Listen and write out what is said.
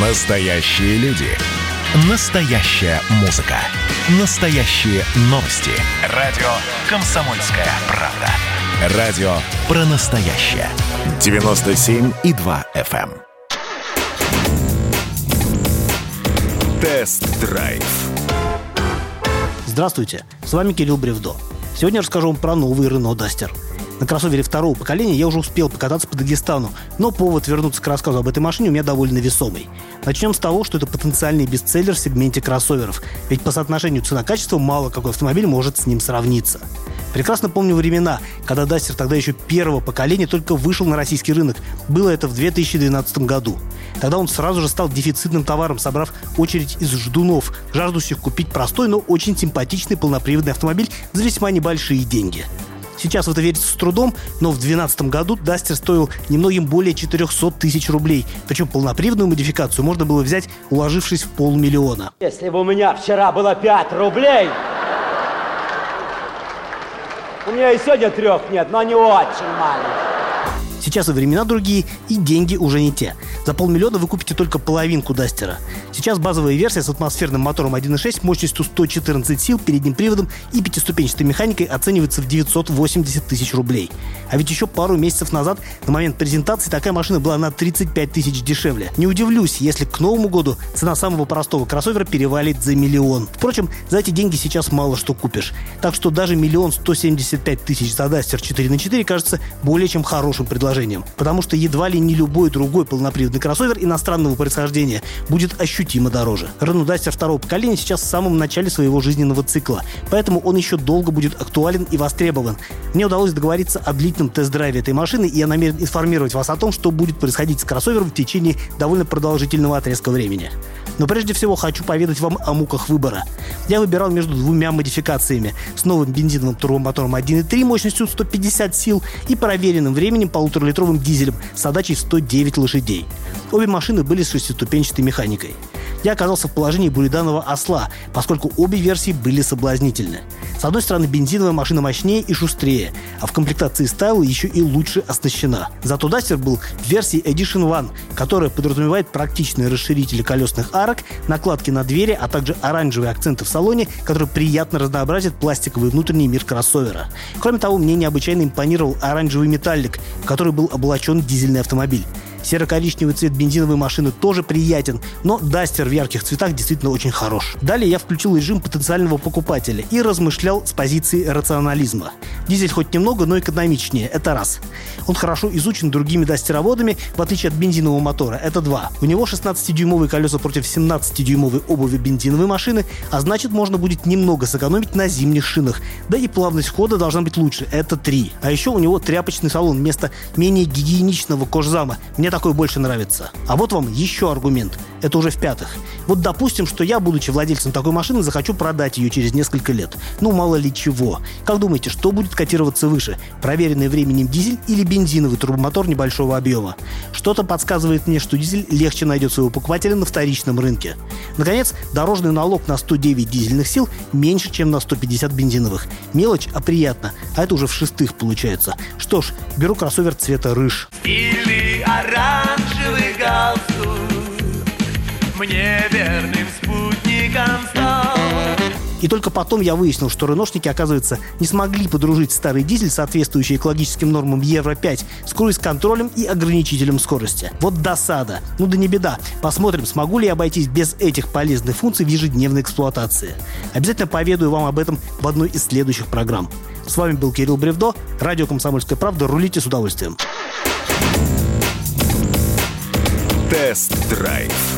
Настоящие люди. Настоящая музыка. Настоящие новости. Радио «Комсомольская правда». Радио про настоящее. 97,2 FM. эм. Тест-драйв. Здравствуйте, с вами Кирилл Бревдо. Сегодня я расскажу вам про новый Renault Duster. На кроссовере второго поколения я уже успел покататься по Дагестану, но повод вернуться к рассказу об этой машине у меня довольно весомый. Начнем с того, что это потенциальный бестселлер в сегменте кроссоверов, ведь по соотношению цена-качество мало какой автомобиль может с ним сравниться. Прекрасно помню времена, когда Дастер тогда еще первого поколения только вышел на российский рынок. Было это в 2012 году. Тогда он сразу же стал дефицитным товаром, собрав очередь из ждунов, жаждущих купить простой, но очень симпатичный полноприводный автомобиль за весьма небольшие деньги. Сейчас в это верится с трудом, но в 2012 году Дастер стоил немногим более 400 тысяч рублей. Причем полноприводную модификацию можно было взять, уложившись в полмиллиона. Если бы у меня вчера было 5 рублей, у меня и сегодня трех нет, но они очень маленькие. Сейчас и времена другие, и деньги уже не те. За полмиллиона вы купите только половинку Дастера. Сейчас базовая версия с атмосферным мотором 1.6 мощностью 114 сил, передним приводом и пятиступенчатой механикой оценивается в 980 тысяч рублей. А ведь еще пару месяцев назад, на момент презентации, такая машина была на 35 тысяч дешевле. Не удивлюсь, если к Новому году цена самого простого кроссовера перевалит за миллион. Впрочем, за эти деньги сейчас мало что купишь. Так что даже миллион 175 тысяч за Дастер 4 на 4 кажется более чем хорошим предложением. Потому что едва ли не любой другой полноприводный кроссовер иностранного происхождения будет ощутимо дороже. Renault Duster второго поколения сейчас в самом начале своего жизненного цикла, поэтому он еще долго будет актуален и востребован. Мне удалось договориться о длительном тест-драйве этой машины, и я намерен информировать вас о том, что будет происходить с кроссовером в течение довольно продолжительного отрезка времени. Но прежде всего хочу поведать вам о муках выбора. Я выбирал между двумя модификациями. С новым бензиновым турбомотором 1.3 мощностью 150 сил и проверенным временем полуторалитровым дизелем с отдачей 109 лошадей. Обе машины были с шестиступенчатой механикой. Я оказался в положении буриданного осла, поскольку обе версии были соблазнительны. С одной стороны, бензиновая машина мощнее и шустрее, а в комплектации стайла еще и лучше оснащена. Зато Дастер был в версии Edition One, которая подразумевает практичные расширители колесных арок, накладки на двери, а также оранжевые акценты в салоне, которые приятно разнообразят пластиковый внутренний мир кроссовера. Кроме того, мне необычайно импонировал оранжевый металлик, в который был облачен дизельный автомобиль. Серо-коричневый цвет бензиновой машины тоже приятен, но Дастер в ярких цветах действительно очень хорош. Далее я включил режим потенциального покупателя и размышлял с позиции рационализма. Дизель хоть немного, но экономичнее, это раз. Он хорошо изучен другими дастероводами, в отличие от бензинового мотора, это два. У него 16-дюймовые колеса против 17-дюймовой обуви бензиновой машины, а значит можно будет немного сэкономить на зимних шинах. Да и плавность хода должна быть лучше, это три. А еще у него тряпочный салон вместо менее гигиеничного кожзама. Мне такой больше нравится. А вот вам еще аргумент. Это уже в-пятых. Вот допустим, что я, будучи владельцем такой машины, захочу продать ее через несколько лет. Ну, мало ли чего. Как думаете, что будет котироваться выше? Проверенный временем дизель или бензиновый турбомотор небольшого объема? Что-то подсказывает мне, что дизель легче найдет своего покупателя на вторичном рынке. Наконец, дорожный налог на 109 дизельных сил меньше, чем на 150 бензиновых. Мелочь, а приятно. А это уже в шестых получается. Что ж, беру кроссовер цвета рыж. Оранжевый галстук Мне верным спутником стал И только потом я выяснил, что реношники, оказывается, не смогли подружить старый дизель, соответствующий экологическим нормам Евро-5, с круиз-контролем и ограничителем скорости. Вот досада. Ну да не беда. Посмотрим, смогу ли я обойтись без этих полезных функций в ежедневной эксплуатации. Обязательно поведаю вам об этом в одной из следующих программ. С вами был Кирилл Бревдо, радио «Комсомольская правда». Рулите с удовольствием. Тест-драйв.